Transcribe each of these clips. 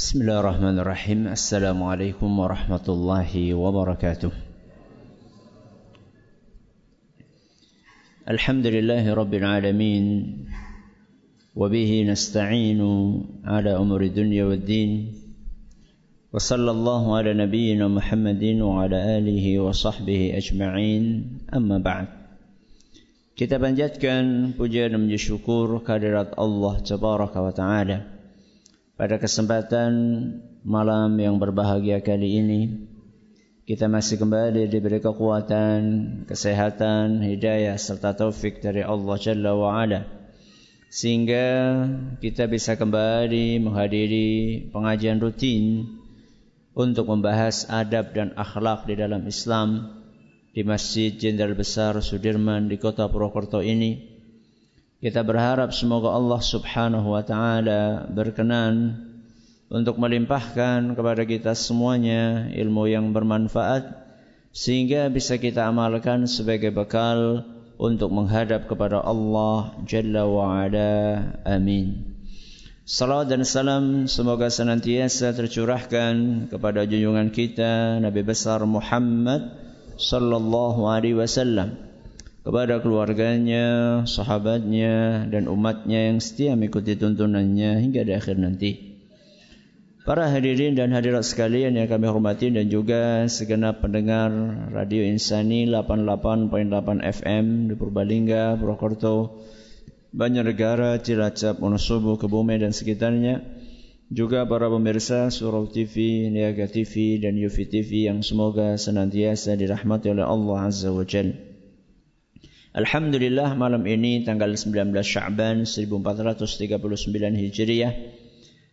بسم الله الرحمن الرحيم السلام عليكم ورحمة الله وبركاته الحمد لله رب العالمين وبه نستعين على أمور الدنيا والدين وصلى الله على نبينا محمد وعلى آله وصحبه أجمعين أما بعد Kita panjatkan puja dan kehadirat Allah Tabaraka wa Ta'ala. Pada kesempatan malam yang berbahagia kali ini Kita masih kembali diberi kekuatan, kesehatan, hidayah serta taufik dari Allah Jalla wa Ala Sehingga kita bisa kembali menghadiri pengajian rutin Untuk membahas adab dan akhlak di dalam Islam di Masjid Jenderal Besar Sudirman di kota Purwokerto ini. Kita berharap semoga Allah Subhanahu wa taala berkenan untuk melimpahkan kepada kita semuanya ilmu yang bermanfaat sehingga bisa kita amalkan sebagai bekal untuk menghadap kepada Allah Jalla wa Ala. Amin. Salam dan salam semoga senantiasa tercurahkan kepada junjungan kita Nabi besar Muhammad sallallahu alaihi wasallam kepada keluarganya, sahabatnya dan umatnya yang setia mengikuti tuntunannya hingga di akhir nanti. Para hadirin dan hadirat sekalian yang kami hormati dan juga segenap pendengar Radio Insani 88.8 FM di Purbalingga, Purwokerto, Banjarnegara, Cilacap, Wonosobo, Kebumen dan sekitarnya juga para pemirsa Surau TV, Niaga TV dan Yufi TV yang semoga senantiasa dirahmati oleh Allah Azza wa Jal. Alhamdulillah malam ini tanggal 19 Sya'ban 1439 Hijriah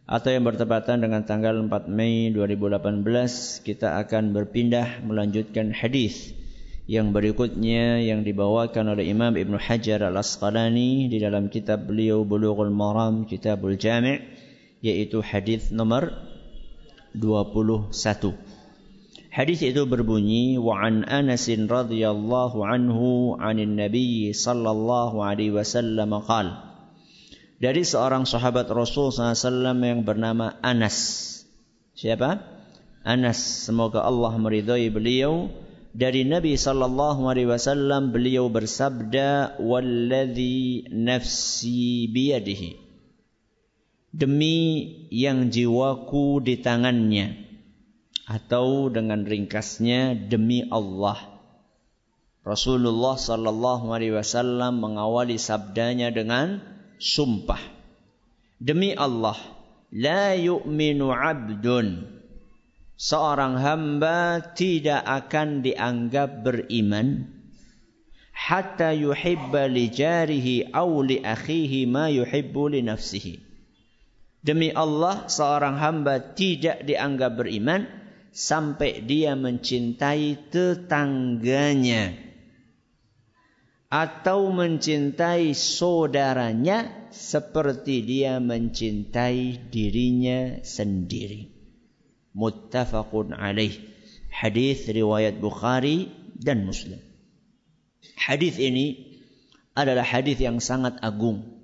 atau yang bertepatan dengan tanggal 4 Mei 2018 kita akan berpindah melanjutkan hadis yang berikutnya yang dibawakan oleh Imam Ibn Hajar Al-Asqalani di dalam kitab beliau Bulughul Maram Kitabul Jami' yaitu hadis nomor 21. Hadis itu berbunyi wa an Anas radhiyallahu anhu anin Nabi sallallahu alaihi wasallam qala dari seorang sahabat Rasul SAW yang bernama Anas. Siapa? Anas. Semoga Allah meridhai beliau. Dari Nabi sallallahu alaihi wasallam beliau bersabda, "Walladzi nafsi biyadihi." demi yang jiwaku di tangannya atau dengan ringkasnya demi Allah. Rasulullah sallallahu alaihi wasallam mengawali sabdanya dengan sumpah. Demi Allah la yu'minu 'abdun. Seorang hamba tidak akan dianggap beriman. Hatta yuhibba li jarihi aw li akhihi ma yuhibbu li nafsihi. Demi Allah seorang hamba tidak dianggap beriman sampai dia mencintai tetangganya atau mencintai saudaranya seperti dia mencintai dirinya sendiri. Muttafaqun alaih. Hadis riwayat Bukhari dan Muslim. Hadis ini adalah hadis yang sangat agung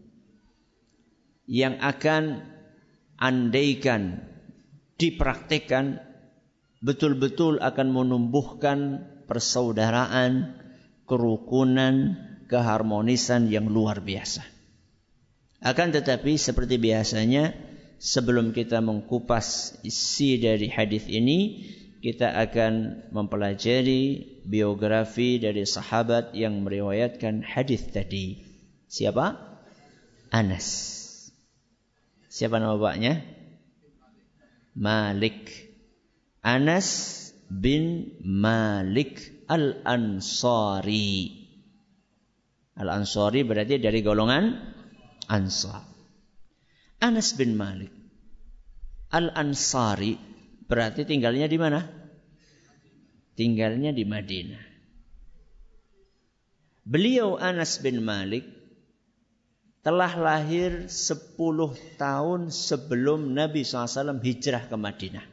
yang akan andaikan dipraktikkan betul-betul akan menumbuhkan persaudaraan, kerukunan, keharmonisan yang luar biasa. Akan tetapi seperti biasanya sebelum kita mengkupas isi dari hadis ini, kita akan mempelajari biografi dari sahabat yang meriwayatkan hadis tadi. Siapa? Anas. Siapa nama bapaknya? Malik. Anas bin Malik Al-Ansari. Al-Ansari berarti dari golongan Ansar. Anas bin Malik Al-Ansari berarti tinggalnya di mana? Tinggalnya di Madinah. Beliau Anas bin Malik telah lahir 10 tahun sebelum Nabi SAW hijrah ke Madinah.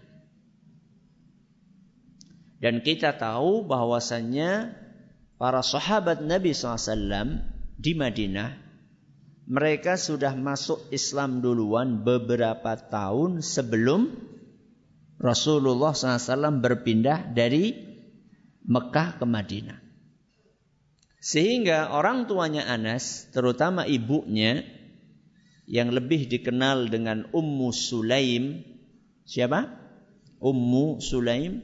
Dan kita tahu bahwasannya para sahabat Nabi SAW di Madinah mereka sudah masuk Islam duluan beberapa tahun sebelum Rasulullah SAW berpindah dari Mekah ke Madinah. Sehingga orang tuanya Anas, terutama ibunya, yang lebih dikenal dengan Ummu Sulaim, siapa? Ummu Sulaim,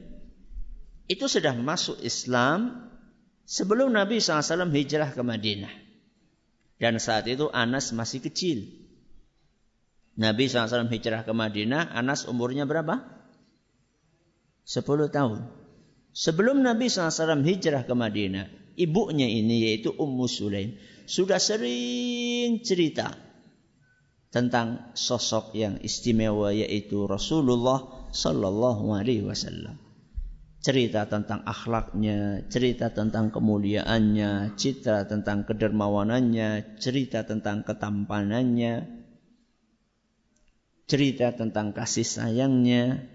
itu sudah masuk Islam sebelum Nabi SAW hijrah ke Madinah. Dan saat itu Anas masih kecil. Nabi SAW hijrah ke Madinah, Anas umurnya berapa? 10 tahun. Sebelum Nabi SAW hijrah ke Madinah, ibunya ini yaitu Ummu Sulaim sudah sering cerita tentang sosok yang istimewa yaitu Rasulullah Sallallahu Alaihi Wasallam cerita tentang akhlaknya, cerita tentang kemuliaannya, cerita tentang kedermawanannya, cerita tentang ketampanannya, cerita tentang kasih sayangnya,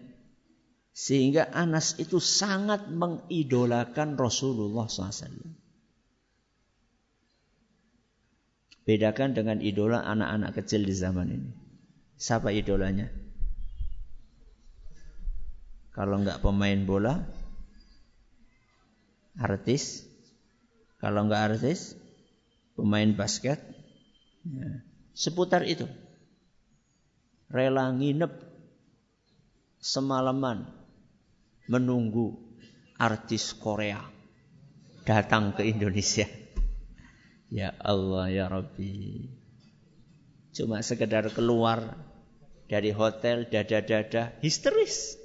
sehingga Anas itu sangat mengidolakan Rasulullah SAW. Bedakan dengan idola anak-anak kecil di zaman ini. Siapa idolanya? Kalau enggak pemain bola, artis. Kalau enggak artis, pemain basket. Ya. Seputar itu. Rela nginep semalaman menunggu artis Korea datang ke Indonesia. Ya Allah ya Rabbi. Cuma sekedar keluar dari hotel dada-dada histeris.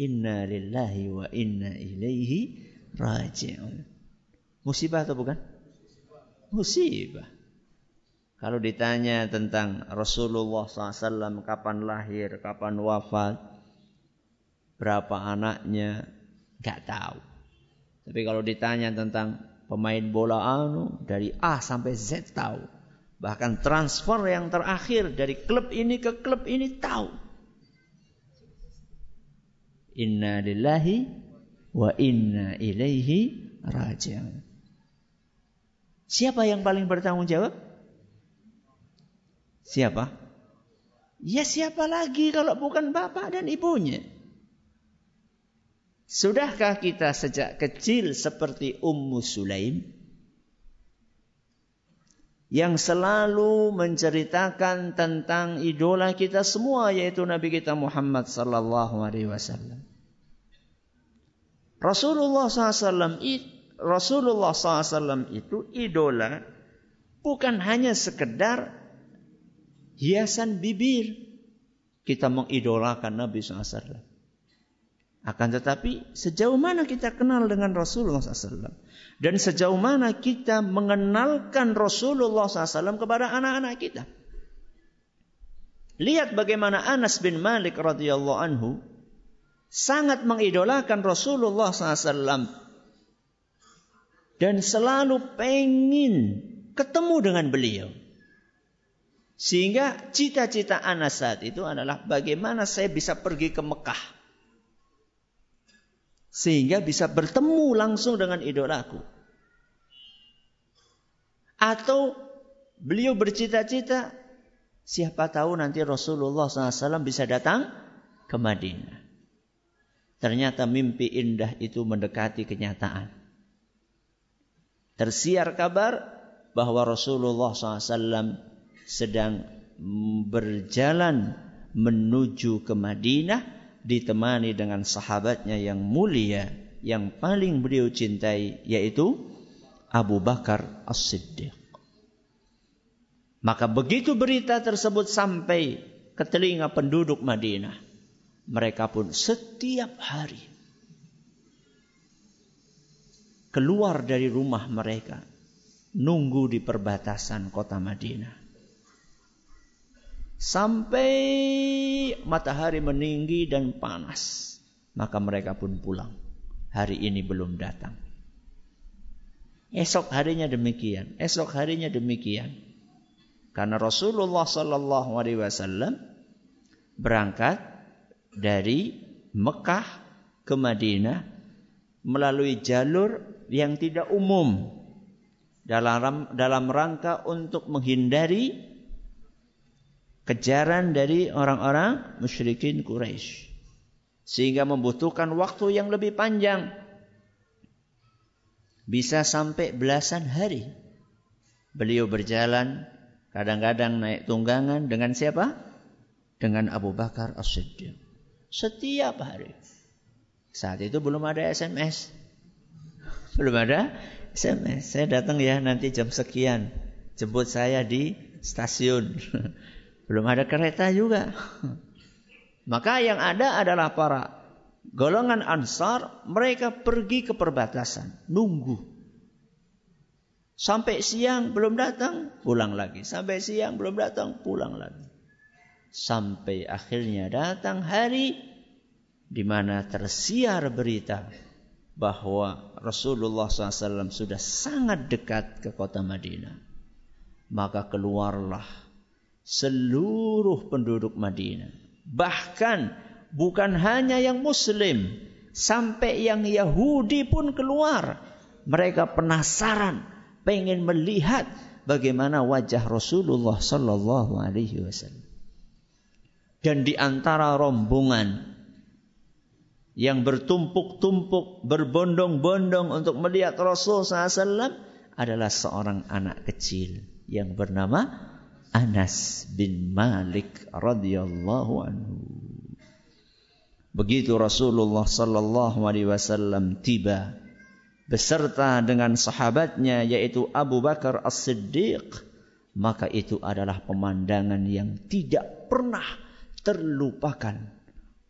Inna lillahi wa inna ilaihi raji'un. Musibah atau bukan? Musibah. Kalau ditanya tentang Rasulullah SAW kapan lahir, kapan wafat, berapa anaknya, nggak tahu. Tapi kalau ditanya tentang pemain bola anu dari A sampai Z tahu. Bahkan transfer yang terakhir dari klub ini ke klub ini tahu. Inna lillahi wa inna ilaihi raji'un. Siapa yang paling bertanggung jawab? Siapa? Ya siapa lagi kalau bukan bapak dan ibunya? Sudahkah kita sejak kecil seperti Ummu Sulaim? Yang selalu menceritakan tentang idola kita semua yaitu Nabi kita Muhammad sallallahu alaihi wasallam. Rasulullah SAW Rasulullah SAW itu idola bukan hanya sekedar hiasan bibir kita mengidolakan Nabi SAW. Akan tetapi sejauh mana kita kenal dengan Rasulullah SAW dan sejauh mana kita mengenalkan Rasulullah SAW kepada anak-anak kita. Lihat bagaimana Anas bin Malik radhiyallahu anhu sangat mengidolakan Rasulullah SAW dan selalu pengen ketemu dengan beliau. Sehingga cita-cita Anas saat itu adalah bagaimana saya bisa pergi ke Mekah. Sehingga bisa bertemu langsung dengan idolaku. Atau beliau bercita-cita siapa tahu nanti Rasulullah SAW bisa datang ke Madinah. Ternyata mimpi indah itu mendekati kenyataan. Tersiar kabar bahwa Rasulullah SAW sedang berjalan menuju ke Madinah ditemani dengan sahabatnya yang mulia yang paling beliau cintai yaitu Abu Bakar As-Siddiq. Maka begitu berita tersebut sampai ke telinga penduduk Madinah, mereka pun setiap hari keluar dari rumah mereka, nunggu di perbatasan kota Madinah. Sampai matahari meninggi dan panas, maka mereka pun pulang. Hari ini belum datang. Esok harinya demikian, esok harinya demikian. Karena Rasulullah Wasallam berangkat dari Mekah ke Madinah melalui jalur yang tidak umum. dalam dalam rangka untuk menghindari kejaran dari orang-orang musyrikin Quraisy. Sehingga membutuhkan waktu yang lebih panjang. Bisa sampai belasan hari. Beliau berjalan kadang-kadang naik tunggangan dengan siapa? Dengan Abu Bakar As-Siddiq. Setiap hari. Saat itu belum ada SMS belum ada SMS. Saya datang ya nanti jam sekian. Jemput saya di stasiun. Belum ada kereta juga. Maka yang ada adalah para golongan ansar. Mereka pergi ke perbatasan. Nunggu. Sampai siang belum datang, pulang lagi. Sampai siang belum datang, pulang lagi. Sampai akhirnya datang hari di mana tersiar berita bahwa Rasulullah SAW sudah sangat dekat ke kota Madinah. Maka keluarlah seluruh penduduk Madinah. Bahkan bukan hanya yang Muslim, sampai yang Yahudi pun keluar. Mereka penasaran, pengen melihat bagaimana wajah Rasulullah Sallallahu Alaihi Wasallam. Dan di antara rombongan yang bertumpuk-tumpuk, berbondong-bondong untuk melihat Rasul SAW adalah seorang anak kecil yang bernama Anas bin Malik radhiyallahu anhu. Begitu Rasulullah sallallahu alaihi wasallam tiba beserta dengan sahabatnya yaitu Abu Bakar As-Siddiq, maka itu adalah pemandangan yang tidak pernah terlupakan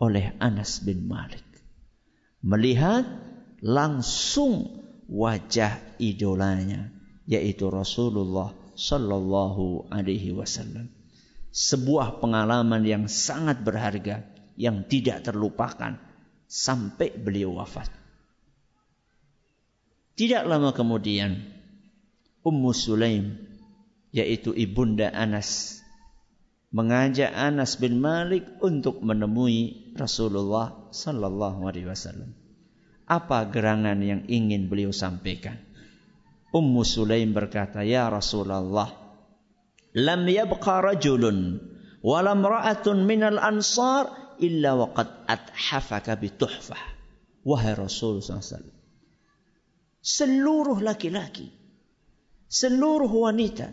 oleh Anas bin Malik melihat langsung wajah idolanya yaitu Rasulullah sallallahu alaihi wasallam. Sebuah pengalaman yang sangat berharga yang tidak terlupakan sampai beliau wafat. Tidak lama kemudian Ummu Sulaim yaitu ibunda Anas mengajak Anas bin Malik untuk menemui Rasulullah sallallahu alaihi wasallam. Apa gerangan yang ingin beliau sampaikan? Ummu Sulaim berkata, "Ya Rasulullah, lam yabqa rajulun walam ra'atun minal ansar illa waqad athafaka bituhfah." Wahai Rasul. Seluruh laki-laki, seluruh wanita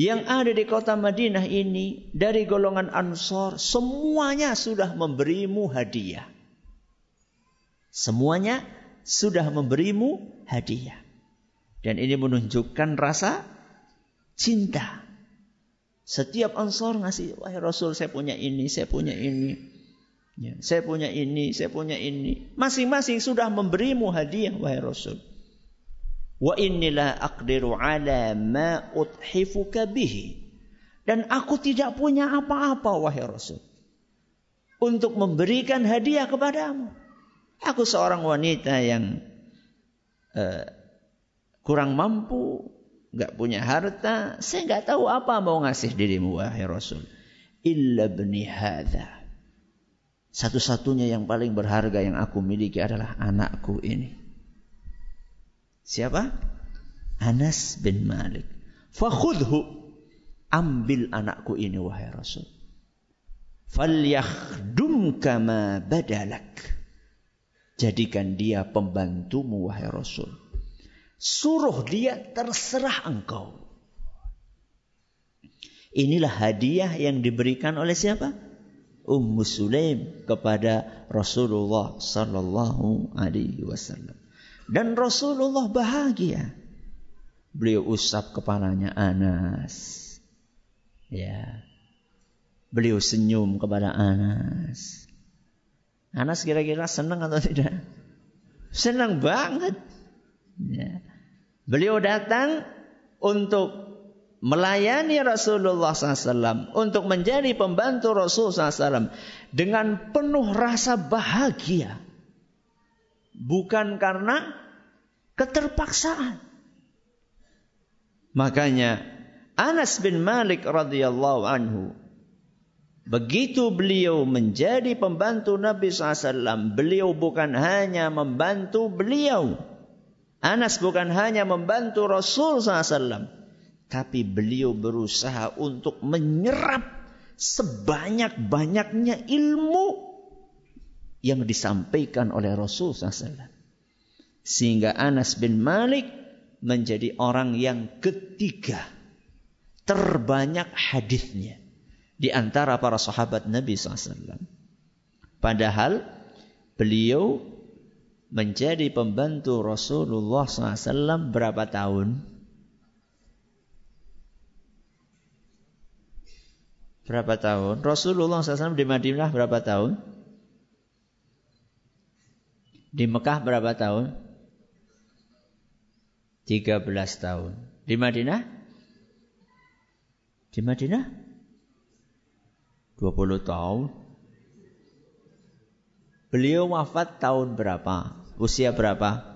yang ada di kota Madinah ini dari golongan Ansor semuanya sudah memberimu hadiah. Semuanya sudah memberimu hadiah. Dan ini menunjukkan rasa cinta. Setiap Ansor ngasih, wahai Rasul saya punya ini, saya punya ini. Ya, saya punya ini, saya punya ini. Masing-masing sudah memberimu hadiah, wahai Rasul. Wa inni la aqdiru ala ma uthifuka bihi. Dan aku tidak punya apa-apa wahai Rasul. Untuk memberikan hadiah kepadamu. Aku seorang wanita yang uh, kurang mampu, nggak punya harta, saya nggak tahu apa mau ngasih dirimu wahai Rasul. Illa bni hadha. Satu-satunya yang paling berharga yang aku miliki adalah anakku ini. Siapa? Anas bin Malik. Fakhudhu. Ambil anakku ini wahai Rasul. Falyakhdum kama badalak. Jadikan dia pembantumu wahai Rasul. Suruh dia terserah engkau. Inilah hadiah yang diberikan oleh siapa? Ummu Sulaim kepada Rasulullah sallallahu alaihi wasallam. Dan Rasulullah bahagia. Beliau usap kepalanya Anas. Ya. Beliau senyum kepada Anas. Anas kira-kira senang atau tidak? Senang banget. Ya. Beliau datang untuk melayani Rasulullah SAW, untuk menjadi pembantu Rasulullah SAW dengan penuh rasa bahagia bukan karena keterpaksaan. Makanya Anas bin Malik radhiyallahu anhu begitu beliau menjadi pembantu Nabi SAW, beliau bukan hanya membantu beliau, Anas bukan hanya membantu Rasul SAW, tapi beliau berusaha untuk menyerap sebanyak-banyaknya ilmu yang disampaikan oleh Rasul SAW. Sehingga Anas bin Malik menjadi orang yang ketiga terbanyak hadisnya di antara para sahabat Nabi SAW. Padahal beliau menjadi pembantu Rasulullah SAW berapa tahun? Berapa tahun? Rasulullah SAW di Madinah berapa tahun? Di Mekah berapa tahun? 13 tahun. Di Madinah? Di Madinah? 20 tahun. Beliau wafat tahun berapa? Usia berapa?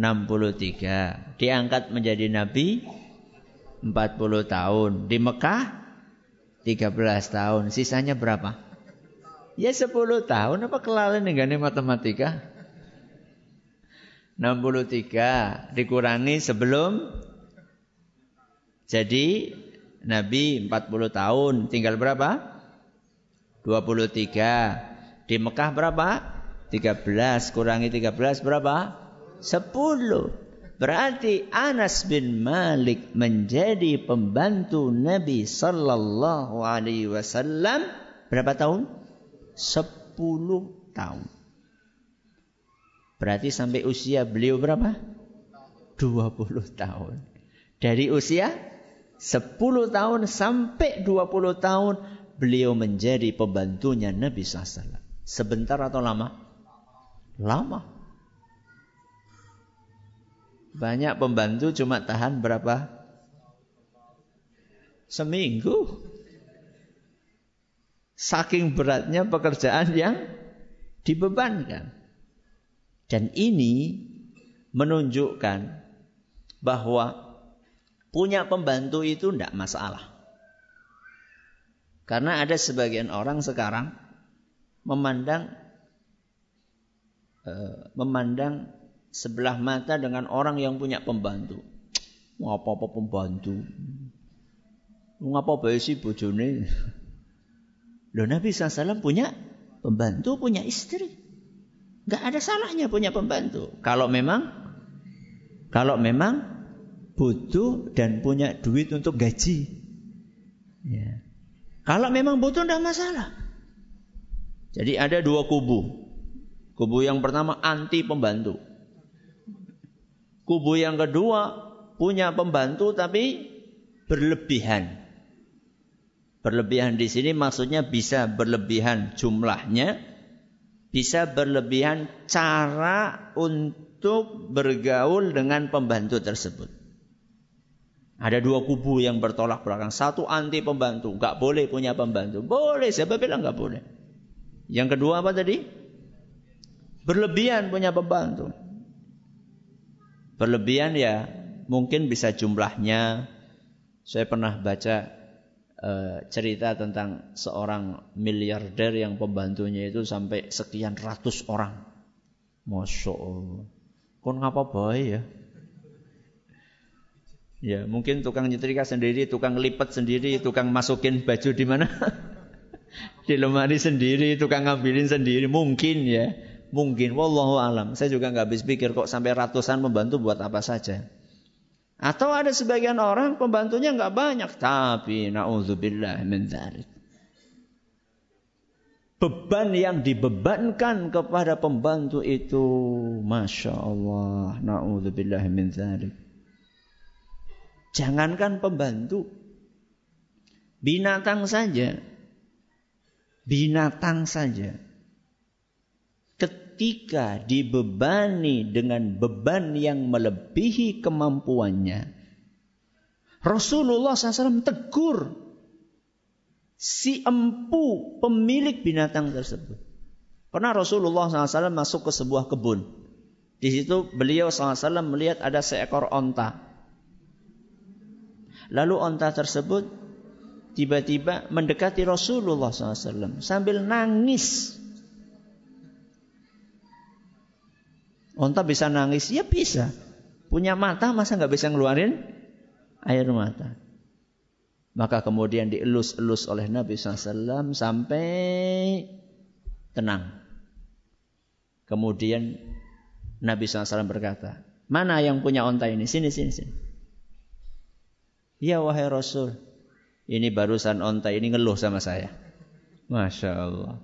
63. Diangkat menjadi nabi 40 tahun. Di Mekah 13 tahun. Sisanya berapa? Ya 10 tahun apa kelalen dengan matematika? 63 dikurangi sebelum jadi Nabi 40 tahun. Tinggal berapa? 23. Di Mekah berapa? 13 kurangi 13 berapa? 10. Berarti Anas bin Malik menjadi pembantu Nabi sallallahu alaihi wasallam berapa tahun? 10 tahun. Berarti sampai usia beliau berapa? 20 tahun. Dari usia 10 tahun sampai 20 tahun beliau menjadi pembantunya Nabi SAW. Sebentar atau lama? Lama. Banyak pembantu cuma tahan berapa? Seminggu. Saking beratnya pekerjaan yang dibebankan. Dan ini menunjukkan bahwa punya pembantu itu tidak masalah. Karena ada sebagian orang sekarang memandang Eh, memandang sebelah mata dengan orang yang punya pembantu. Mau apa-apa pembantu. Ngapa bae sih bojone? Loh Nabi SAW punya pembantu, punya istri. Gak ada salahnya punya pembantu. Kalau memang kalau memang butuh dan punya duit untuk gaji. Ya. Kalau memang butuh tidak masalah. Jadi ada dua kubu. Kubu yang pertama anti pembantu. Kubu yang kedua punya pembantu tapi berlebihan. Berlebihan di sini maksudnya bisa berlebihan jumlahnya, bisa berlebihan cara untuk bergaul dengan pembantu tersebut. Ada dua kubu yang bertolak belakang. Satu anti pembantu, nggak boleh punya pembantu. Boleh, siapa bilang nggak boleh? Yang kedua apa tadi? Berlebihan punya pembantu. Berlebihan ya mungkin bisa jumlahnya. Saya pernah baca uh, cerita tentang seorang miliarder yang pembantunya itu sampai sekian ratus orang. Masya Allah. Kon ngapa baik ya? Ya, mungkin tukang nyetrika sendiri, tukang lipat sendiri, tukang masukin baju di mana? di lemari sendiri, tukang ngambilin sendiri, mungkin ya. Mungkin, wallahu alam. Saya juga nggak habis pikir kok sampai ratusan pembantu buat apa saja. Atau ada sebagian orang pembantunya nggak banyak, tapi naudzubillah min. Beban yang dibebankan kepada pembantu itu, masya Allah, naudzubillah min. Jangankan pembantu, binatang saja, binatang saja ketika dibebani dengan beban yang melebihi kemampuannya, Rasulullah SAW tegur si empu pemilik binatang tersebut. Pernah Rasulullah SAW masuk ke sebuah kebun. Di situ beliau SAW melihat ada seekor onta. Lalu onta tersebut tiba-tiba mendekati Rasulullah SAW sambil nangis Onta bisa nangis? Ya bisa. Punya mata masa nggak bisa ngeluarin air mata? Maka kemudian dielus-elus oleh Nabi SAW sampai tenang. Kemudian Nabi SAW berkata, mana yang punya onta ini? Sini, sini, sini. Ya wahai Rasul, ini barusan onta ini ngeluh sama saya. Masya Allah.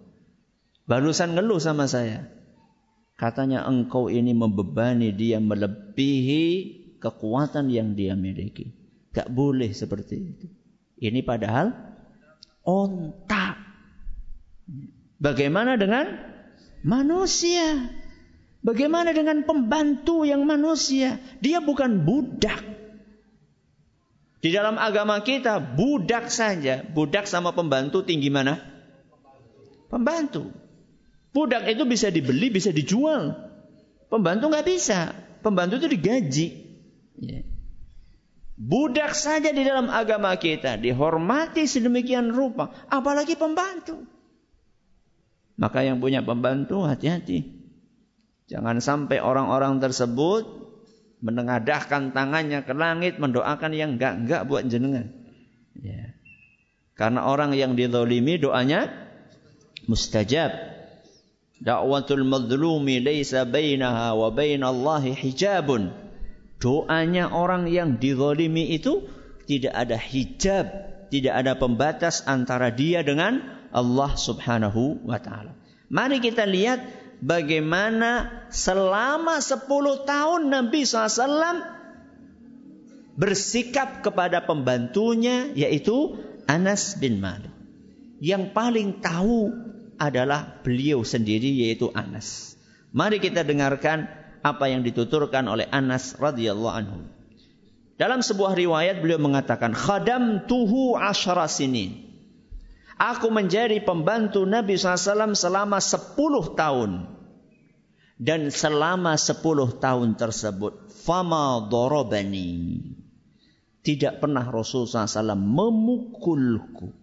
Barusan ngeluh sama saya. Katanya engkau ini membebani dia melebihi kekuatan yang dia miliki. Gak boleh seperti itu. Ini padahal onta. Bagaimana dengan manusia? Bagaimana dengan pembantu yang manusia? Dia bukan budak. Di dalam agama kita, budak saja. Budak sama pembantu tinggi mana? Pembantu. Budak itu bisa dibeli, bisa dijual. Pembantu nggak bisa. Pembantu itu digaji. Ya. Budak saja di dalam agama kita dihormati sedemikian rupa, apalagi pembantu. Maka yang punya pembantu hati-hati. Jangan sampai orang-orang tersebut menengadahkan tangannya ke langit mendoakan yang enggak-enggak buat jenengan. Ya. Karena orang yang didolimi doanya mustajab. Da'watul madlumi laysa bainaha wa bainallahi hijabun. Doanya orang yang dizalimi itu tidak ada hijab, tidak ada pembatas antara dia dengan Allah Subhanahu wa taala. Mari kita lihat bagaimana selama 10 tahun Nabi SAW bersikap kepada pembantunya yaitu Anas bin Malik. Yang paling tahu adalah beliau sendiri yaitu Anas. Mari kita dengarkan apa yang dituturkan oleh Anas radhiyallahu anhu. Dalam sebuah riwayat beliau mengatakan, "Khadam tuhu asyara sinin." Aku menjadi pembantu Nabi SAW selama 10 tahun. Dan selama 10 tahun tersebut, fama dorobani. Tidak pernah Rasulullah SAW memukulku.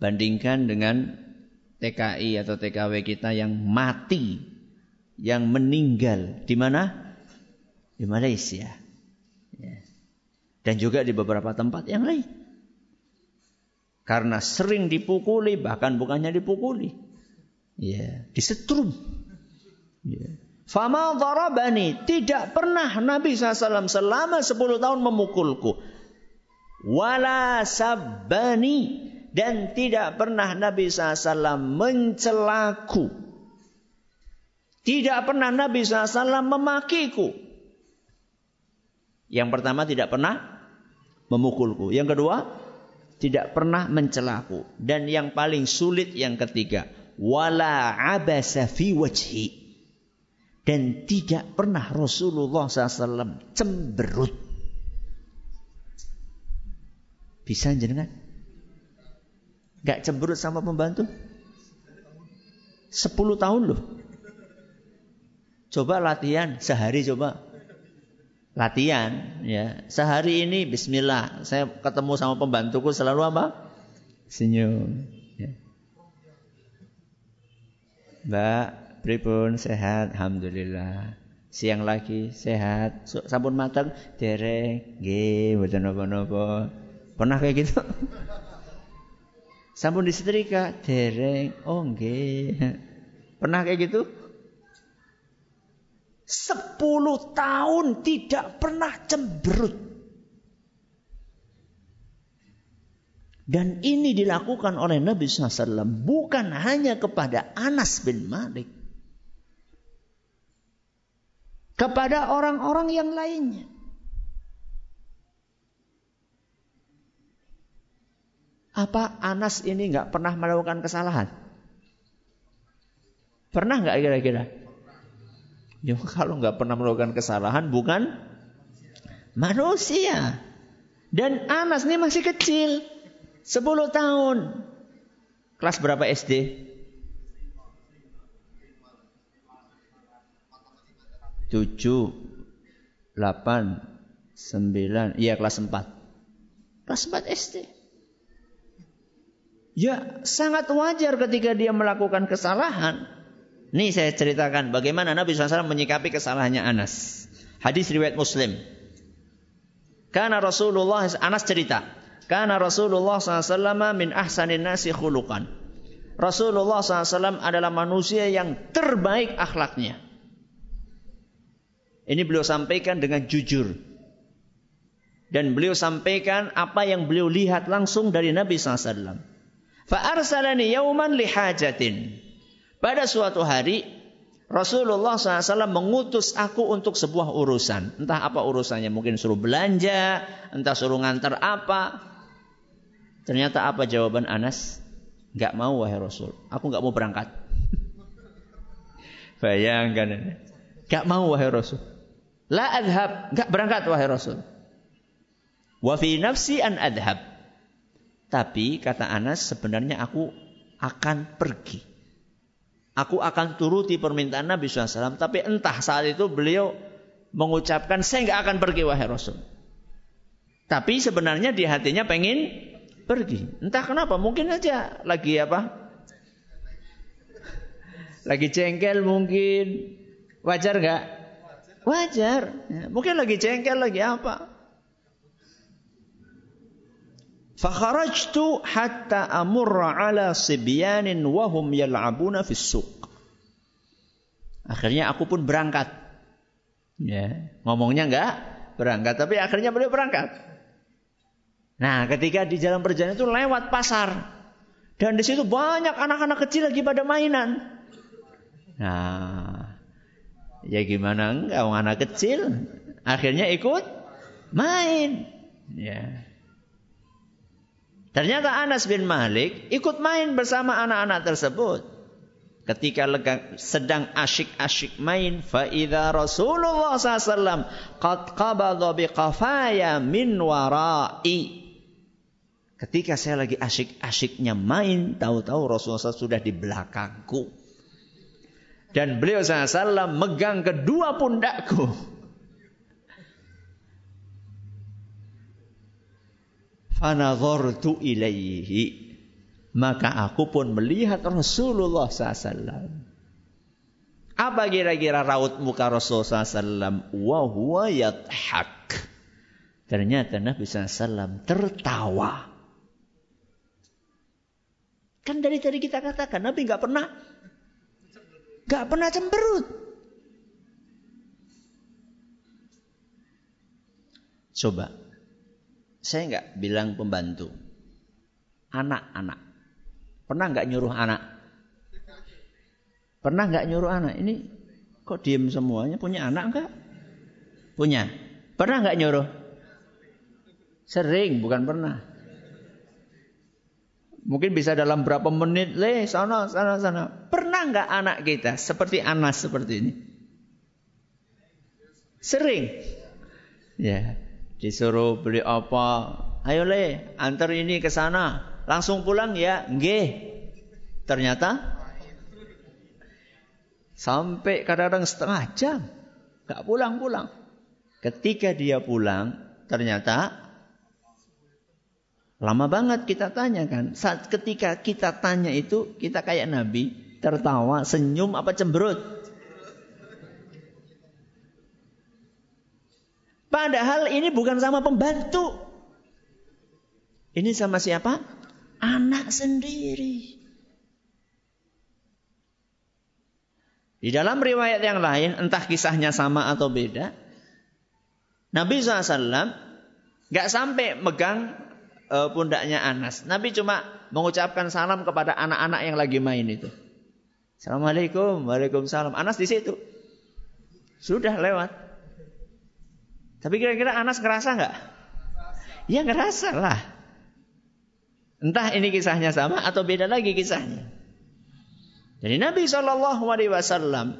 Bandingkan dengan TKI atau TKW kita yang mati, yang meninggal di mana? Di Malaysia. Dan juga di beberapa tempat yang lain. Karena sering dipukuli, bahkan bukannya dipukuli. Ya, disetrum. Ya. Fama darabani. Tidak pernah Nabi SAW selama 10 tahun memukulku. Wala sabbani dan tidak pernah Nabi SAW mencelaku. Tidak pernah Nabi SAW memakiku. Yang pertama tidak pernah memukulku. Yang kedua tidak pernah mencelaku. Dan yang paling sulit yang ketiga. Wala abasa fi wajhi. Dan tidak pernah Rasulullah SAW cemberut. Bisa jenengan? Gak cemberut sama pembantu? Sepuluh tahun loh. Coba latihan sehari coba. Latihan ya. Sehari ini bismillah, saya ketemu sama pembantuku selalu apa? Senyum. Ya. Mbak, pripun sehat? Alhamdulillah. Siang lagi sehat. Sampun matang dereng. Nggih, mboten napa-napa. Pernah kayak gitu? Sampun disetrika, dereng. Oh nggih. Pernah kayak gitu? Sepuluh tahun tidak pernah cemberut. Dan ini dilakukan oleh Nabi SAW bukan hanya kepada Anas bin Malik. Kepada orang-orang yang lainnya. Apa Anas ini nggak pernah melakukan kesalahan? Pernah nggak kira-kira? Ya kalau nggak pernah melakukan kesalahan bukan manusia. Dan Anas ini masih kecil, 10 tahun. Kelas berapa SD? Tujuh, delapan, sembilan, iya kelas empat. Kelas empat SD. Ya sangat wajar ketika dia melakukan kesalahan. Nih saya ceritakan bagaimana Nabi SAW menyikapi kesalahannya Anas. Hadis riwayat Muslim. Karena Rasulullah Anas cerita, karena Rasulullah SAW min ahsanin nasi. Rasulullah SAW adalah manusia yang terbaik akhlaknya. Ini beliau sampaikan dengan jujur. Dan beliau sampaikan apa yang beliau lihat langsung dari Nabi SAW. Fa'arsalani yauman lihajatin. Pada suatu hari Rasulullah SAW mengutus aku untuk sebuah urusan. Entah apa urusannya, mungkin suruh belanja, entah suruh ngantar apa. Ternyata apa jawaban Anas? Gak mau wahai Rasul, aku gak mau berangkat. Bayangkan, gak mau wahai Rasul. La adhab, gak berangkat wahai Rasul. Wa fi nafsi an adhab. Tapi kata Anas sebenarnya aku akan pergi. Aku akan turuti permintaan Nabi SAW. Tapi entah saat itu beliau mengucapkan saya nggak akan pergi wahai Rasul. Tapi sebenarnya di hatinya pengen pergi. Entah kenapa, mungkin aja lagi apa? Lagi jengkel mungkin. Wajar nggak? Wajar. Ya, mungkin lagi jengkel lagi apa? Fakharajtu hatta amurra ala sibyanin wahum yal'abuna fis suq. Akhirnya aku pun berangkat. Ya, ngomongnya enggak berangkat, tapi akhirnya beliau berangkat. Nah, ketika di jalan perjalanan itu lewat pasar. Dan di situ banyak anak-anak kecil lagi pada mainan. Nah, ya gimana enggak anak kecil akhirnya ikut main. Ya. Ternyata Anas bin Malik ikut main bersama anak-anak tersebut. Ketika sedang asyik-asyik main, faida Rasulullah SAW qad qabadha biqafaya min warai. Ketika saya lagi asyik-asyiknya main, tahu-tahu Rasulullah SAW sudah di belakangku. Dan beliau SAW megang kedua pundakku. Fanadhartu ilaihi. Maka aku pun melihat Rasulullah SAW. Apa kira-kira raut muka Rasulullah SAW? Wa yathak. Ternyata Nabi SAW tertawa. Kan dari tadi kita katakan Nabi nggak pernah nggak pernah cemberut. Coba saya nggak bilang pembantu. Anak-anak. Pernah nggak nyuruh anak? Pernah nggak nyuruh anak? Ini kok diem semuanya? Punya anak nggak? Punya. Pernah nggak nyuruh? Sering, bukan pernah. Mungkin bisa dalam berapa menit, le sana, sana, sana. Pernah nggak anak kita seperti Anas seperti ini? Sering. Ya. Disuruh beli apa? Ayo le, antar ini ke sana. Langsung pulang ya? Nggih. Ternyata sampai kadang-kadang setengah jam gak pulang-pulang. Ketika dia pulang, ternyata lama banget kita tanya kan. Saat ketika kita tanya itu, kita kayak Nabi, tertawa, senyum apa cemberut? Padahal ini bukan sama pembantu. Ini sama siapa? Anak sendiri. Di dalam riwayat yang lain, entah kisahnya sama atau beda, Nabi SAW gak sampai megang uh, pundaknya Anas. Nabi cuma mengucapkan salam kepada anak-anak yang lagi main itu. Assalamualaikum, waalaikumsalam. Anas di situ. Sudah lewat. Tapi kira-kira Anas ngerasa nggak? Ya ngerasa lah. Entah ini kisahnya sama atau beda lagi kisahnya. Jadi Nabi Shallallahu Alaihi Wasallam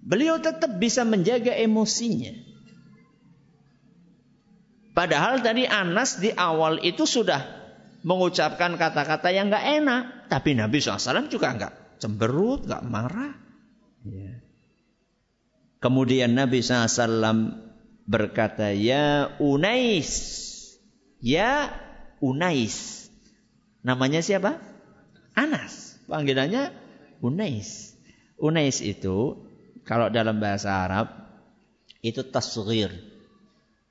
beliau tetap bisa menjaga emosinya. Padahal tadi Anas di awal itu sudah mengucapkan kata-kata yang nggak enak, tapi Nabi SAW juga nggak cemberut, nggak marah. Yeah. Kemudian Nabi SAW berkata, Ya Unais, Ya Unais. Namanya siapa? Anas. Panggilannya Unais. Unais itu kalau dalam bahasa Arab itu tasghir.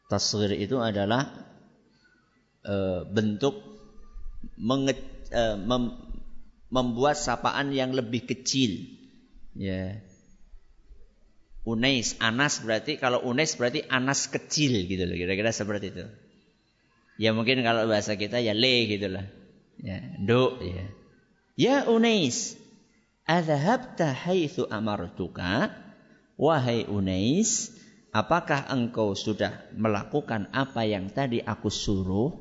Tasghir itu adalah e, bentuk menge, e, mem, membuat sapaan yang lebih kecil. Ya. Unais, Anas berarti kalau Unais berarti Anas kecil gitu loh, kira-kira seperti itu. Ya mungkin kalau bahasa kita ya le gitu lah. Ya, do ya. Ya Unais, adhabta haitsu amartuka? Wahai Unais, apakah engkau sudah melakukan apa yang tadi aku suruh?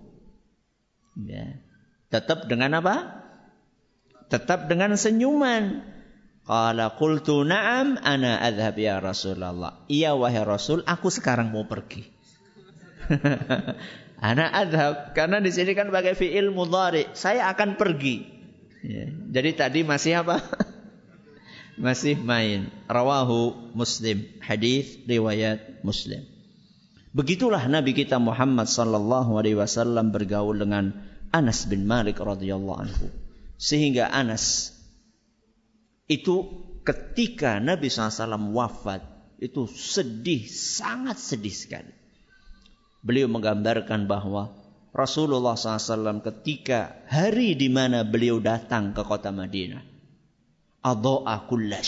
Ya. Tetap dengan apa? Tetap dengan senyuman. Qala qultu na'am ana adhab ya Rasulullah. Iya wahai Rasul, aku sekarang mau pergi. ana adhab karena di sini kan pakai fiil mudhari. Saya akan pergi. Ya. Jadi tadi masih apa? masih main. Rawahu Muslim. Hadis riwayat Muslim. Begitulah Nabi kita Muhammad sallallahu alaihi wasallam bergaul dengan Anas bin Malik radhiyallahu anhu. Sehingga Anas itu ketika Nabi SAW wafat itu sedih, sangat sedih sekali. Beliau menggambarkan bahwa Rasulullah SAW ketika hari di mana beliau datang ke kota Madinah. Adha'a kulla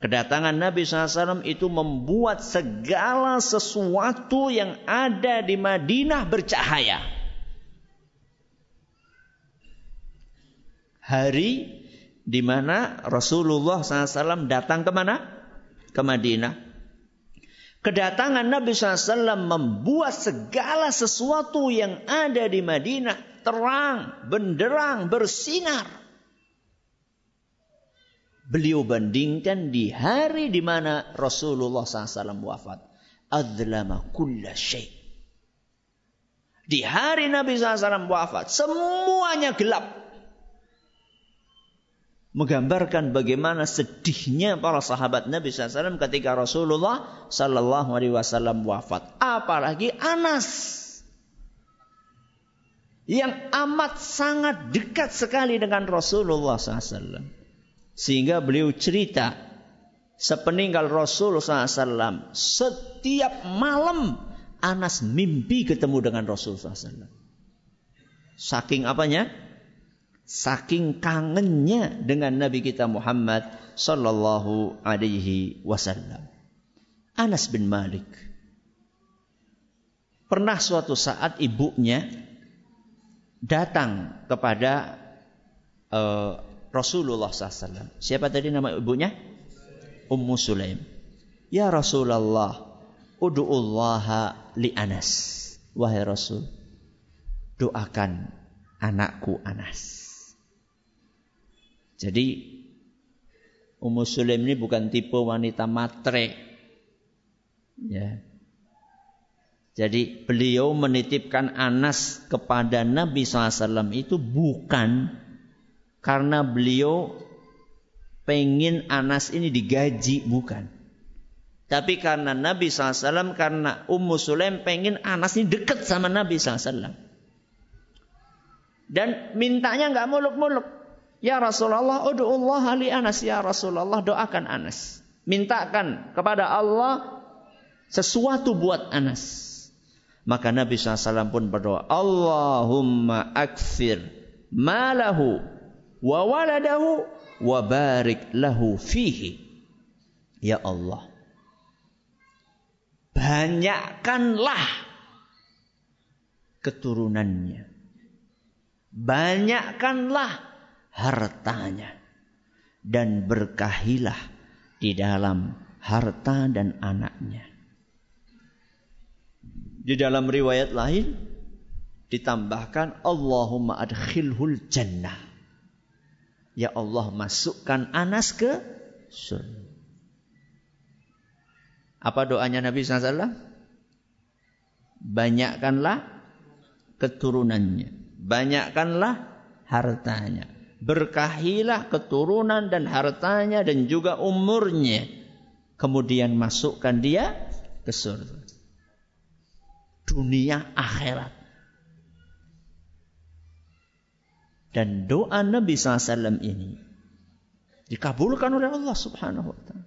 Kedatangan Nabi SAW itu membuat segala sesuatu yang ada di Madinah bercahaya. Hari di mana Rasulullah SAW datang ke mana? Ke Madinah. Kedatangan Nabi SAW membuat segala sesuatu yang ada di Madinah terang, benderang, bersinar. Beliau bandingkan di hari di mana Rasulullah SAW wafat. Adlama kulla syai. Di hari Nabi SAW wafat, semuanya gelap menggambarkan bagaimana sedihnya para sahabat Nabi SAW ketika Rasulullah Sallallahu Alaihi Wasallam wafat. Apalagi Anas yang amat sangat dekat sekali dengan Rasulullah SAW. Sehingga beliau cerita sepeninggal Rasulullah SAW setiap malam Anas mimpi ketemu dengan Rasulullah SAW. Saking apanya? Saking kangennya dengan Nabi kita Muhammad sallallahu alaihi wasallam. Anas bin Malik pernah suatu saat ibunya datang kepada uh, Rasulullah SAW. Siapa tadi nama ibunya? Ummu Sulaim. Ya Rasulullah, udu'ullaha li Anas. Wahai Rasul, doakan anakku Anas. Jadi Ummu Sulaim ini bukan tipe wanita matre. Ya. Jadi beliau menitipkan Anas kepada Nabi SAW itu bukan karena beliau pengen Anas ini digaji, bukan. Tapi karena Nabi SAW, karena Ummu Sulaim pengen Anas ini dekat sama Nabi SAW. Dan mintanya nggak muluk-muluk. Ya Rasulullah, Allah li Anas. Ya Rasulullah, doakan Anas. Mintakan kepada Allah sesuatu buat Anas. Maka Nabi SAW pun berdoa, Allahumma akfir malahu wa waladahu wa barik lahu fihi. Ya Allah, banyakkanlah keturunannya. Banyakkanlah hartanya dan berkahilah di dalam harta dan anaknya. Di dalam riwayat lain ditambahkan Allahumma adkhilhul jannah. Ya Allah masukkan Anas ke surga. Apa doanya Nabi SAW? Banyakkanlah keturunannya. Banyakkanlah hartanya berkahilah keturunan dan hartanya dan juga umurnya. Kemudian masukkan dia ke surga. Dunia akhirat. Dan doa Nabi SAW ini dikabulkan oleh Allah Subhanahu wa taala.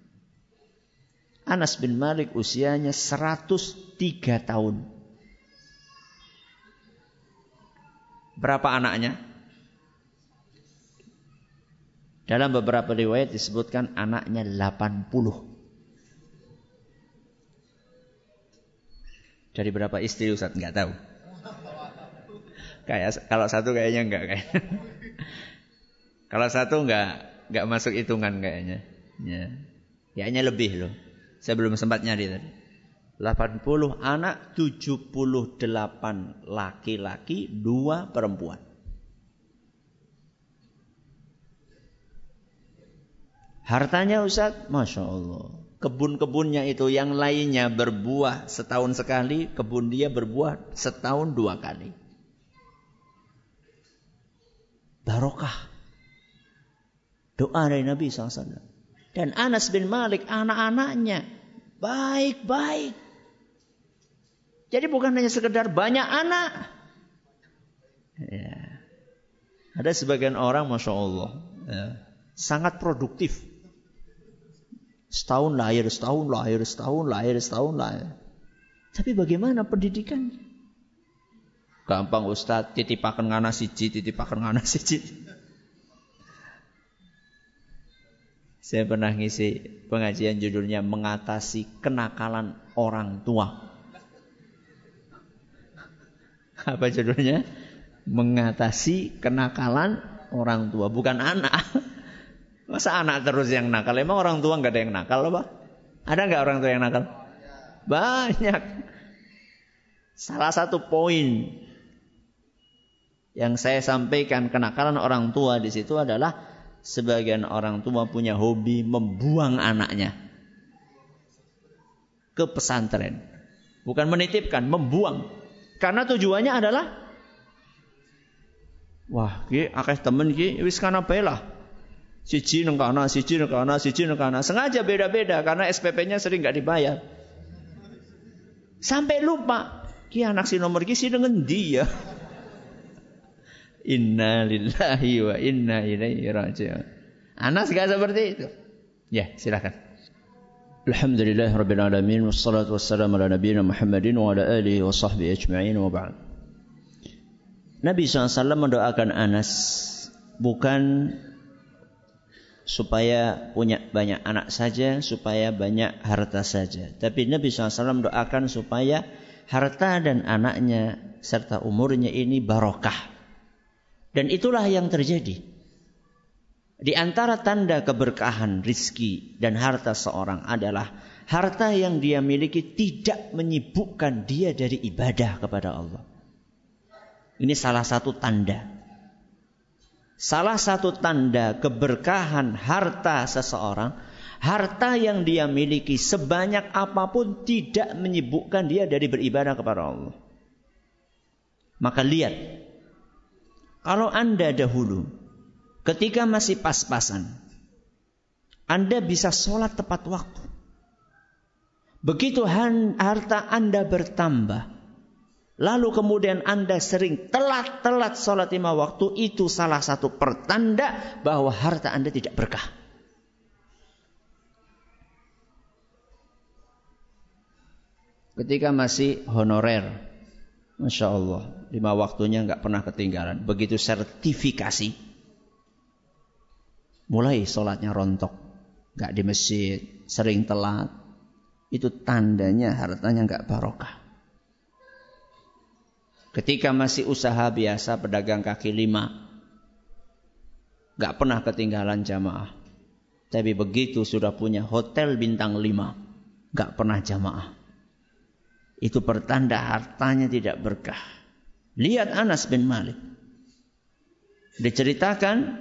Anas bin Malik usianya 103 tahun. Berapa anaknya? Dalam beberapa riwayat disebutkan anaknya 80. Dari berapa istri Ustaz? Enggak tahu. Kayak kalau satu kayaknya enggak kayak. kalau satu enggak enggak masuk hitungan kayaknya. Ya. Kayaknya lebih loh. Saya belum sempat nyari tadi. 80 anak, 78 laki-laki, 2 perempuan. Hartanya Ustaz, Masya Allah. Kebun-kebunnya itu yang lainnya berbuah setahun sekali, kebun dia berbuah setahun dua kali. Barokah. Doa dari Nabi SAW. Dan Anas bin Malik anak-anaknya baik-baik. Jadi bukan hanya sekedar banyak anak. Ya. Ada sebagian orang, masya Allah, ya, sangat produktif. Setahun lahir, setahun lahir, setahun lahir, setahun lahir. Tapi bagaimana pendidikan? Gampang Ustaz, titipakan ngana siji, titipakan ngana siji. Saya pernah ngisi pengajian judulnya mengatasi kenakalan orang tua. Apa judulnya? Mengatasi kenakalan orang tua, bukan anak. Masa anak terus yang nakal? Emang orang tua nggak ada yang nakal, apa? Ada nggak orang tua yang nakal? Banyak. Salah satu poin yang saya sampaikan kenakalan orang tua di situ adalah sebagian orang tua punya hobi membuang anaknya ke pesantren. Bukan menitipkan, membuang. Karena tujuannya adalah wah, ki akeh temen ki wis kana lah. Siji nang kana, siji nang kana, siji nang kana. Sengaja beda-beda karena SPP-nya sering nggak dibayar. Sampai lupa, ki anak si nomor ki si dengan dia. Inna lillahi wa inna ilaihi raji'un. Anas gak seperti itu. Ya, silakan. Alhamdulillah rabbil alamin wassalatu wassalamu ala nabiyina Muhammadin wa ala alihi wa sahbihi ajma'in wa. Nabi SAW mendoakan Anas bukan supaya punya banyak anak saja, supaya banyak harta saja. Tapi Nabi SAW mendoakan supaya harta dan anaknya serta umurnya ini barokah. Dan itulah yang terjadi. Di antara tanda keberkahan rizki dan harta seorang adalah harta yang dia miliki tidak menyibukkan dia dari ibadah kepada Allah. Ini salah satu tanda. Salah satu tanda keberkahan harta seseorang, harta yang dia miliki sebanyak apa pun tidak menyibukkan dia dari beribadah kepada Allah. Maka lihat kalau Anda dahulu ketika masih pas-pasan, Anda bisa sholat tepat waktu. Begitu harta Anda bertambah, lalu kemudian Anda sering telat-telat sholat lima waktu, itu salah satu pertanda bahwa harta Anda tidak berkah. Ketika masih honorer, Masya Allah, lima waktunya nggak pernah ketinggalan. Begitu sertifikasi, mulai sholatnya rontok, nggak di masjid, sering telat. Itu tandanya hartanya nggak barokah. Ketika masih usaha biasa pedagang kaki lima, nggak pernah ketinggalan jamaah. Tapi begitu sudah punya hotel bintang lima, nggak pernah jamaah itu pertanda hartanya tidak berkah. Lihat Anas bin Malik. Diceritakan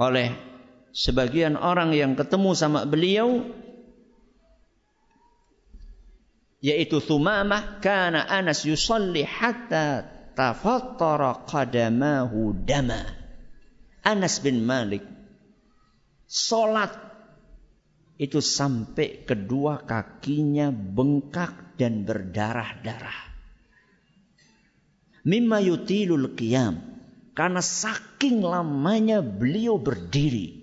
oleh sebagian orang yang ketemu sama beliau yaitu Thumamah kana Anas yusalli hatta tafattara qadamahu dama. Anas bin Malik salat itu sampai kedua kakinya bengkak dan berdarah-darah. Mimma yutilul qiyam. Karena saking lamanya beliau berdiri.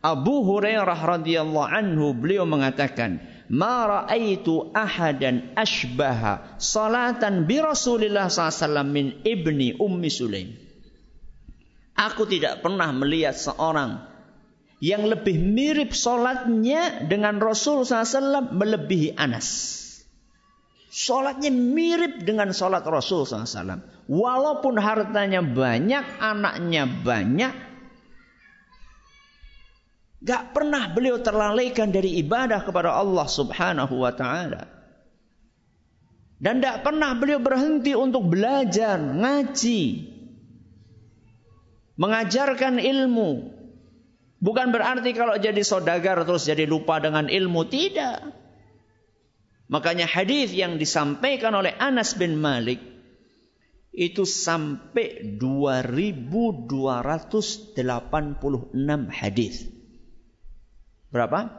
Abu Hurairah radhiyallahu anhu beliau mengatakan, "Ma ra'aitu ahadan ashbaha salatan bi Rasulillah SAW min ibni Ummi Sulaim." Aku tidak pernah melihat seorang yang lebih mirip solatnya dengan Rasul SAW melebihi Anas. Solatnya mirip dengan solat Rasul SAW. Walaupun hartanya banyak, anaknya banyak, Gak pernah beliau terlalaikan dari ibadah kepada Allah subhanahu wa ta'ala. Dan gak pernah beliau berhenti untuk belajar, ngaji. Mengajarkan ilmu. Bukan berarti kalau jadi sodagar terus jadi lupa dengan ilmu. Tidak. Makanya hadis yang disampaikan oleh Anas bin Malik itu sampai 2286 hadis. Berapa?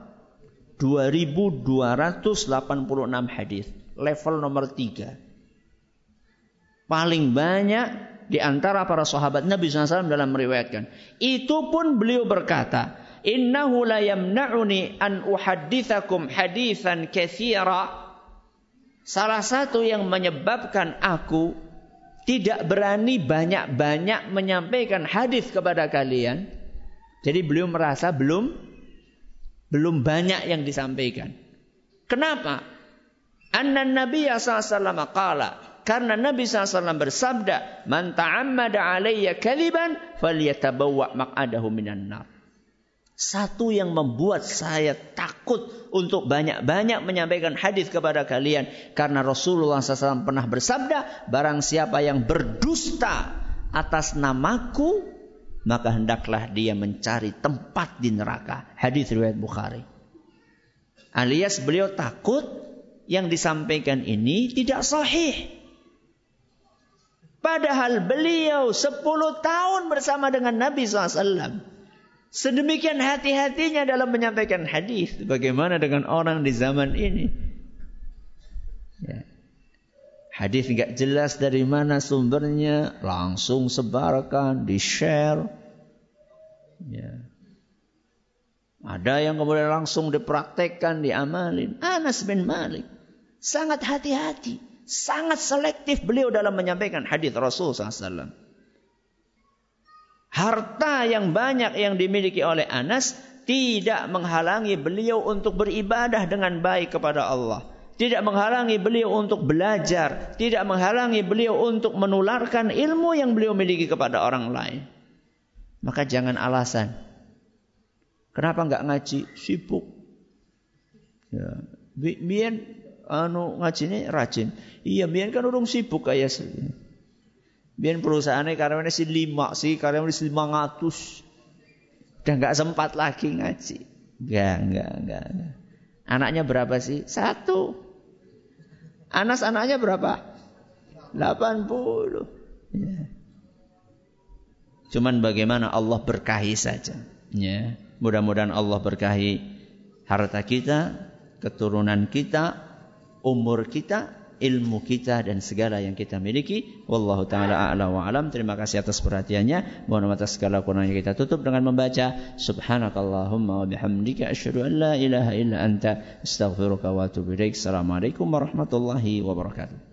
2286 hadis. Level nomor 3. Paling banyak di antara para sahabat Nabi SAW dalam meriwayatkan. Itu pun beliau berkata, Innahu la yamna'uni an uhaddithakum hadithan kathira. Salah satu yang menyebabkan aku tidak berani banyak-banyak menyampaikan hadis kepada kalian. Jadi beliau merasa belum belum banyak yang disampaikan. Kenapa? Anna Nabi SAW qala. Karena Nabi SAW bersabda, Man ta'ammada alayya kaliban, falyatabawwa maq'adahu minan nar. Satu yang membuat saya takut untuk banyak-banyak menyampaikan hadis kepada kalian. Karena Rasulullah SAW pernah bersabda, barang siapa yang berdusta atas namaku, maka hendaklah dia mencari tempat di neraka. Hadis riwayat Bukhari. Alias beliau takut yang disampaikan ini tidak sahih. Padahal beliau 10 tahun bersama dengan Nabi SAW. Sedemikian hati-hatinya dalam menyampaikan hadis. Bagaimana dengan orang di zaman ini? Ya. Hadis nggak jelas dari mana sumbernya, langsung sebarkan, di-share. Ya. Ada yang kemudian langsung dipraktekkan, diamalin. Anas bin Malik sangat hati-hati, sangat selektif beliau dalam menyampaikan hadis Rasul SAW. Harta yang banyak yang dimiliki oleh Anas tidak menghalangi beliau untuk beribadah dengan baik kepada Allah tidak menghalangi beliau untuk belajar, tidak menghalangi beliau untuk menularkan ilmu yang beliau miliki kepada orang lain. Maka jangan alasan. Kenapa nggak ngaji? Sibuk. Ya. Biar anu ngaji ini rajin. Iya, biar kan urung sibuk kayak Biar perusahaannya karyawannya si lima sih, karyawannya si lima ngatus. Udah nggak sempat lagi ngaji. Enggak, enggak, enggak. Anaknya berapa sih? Satu. Anas anaknya berapa? 80. Ya. Cuman bagaimana Allah berkahi saja. Ya. Mudah-mudahan Allah berkahi harta kita, keturunan kita, umur kita, ilmu kita dan segala yang kita miliki. Wallahu taala a'la wa alam. Terima kasih atas perhatiannya. Mohon atas segala kurangnya kita tutup dengan membaca subhanakallahumma wa bihamdika asyhadu an la ilaha illa anta astaghfiruka wa atubu ilaik. Assalamualaikum warahmatullahi wabarakatuh.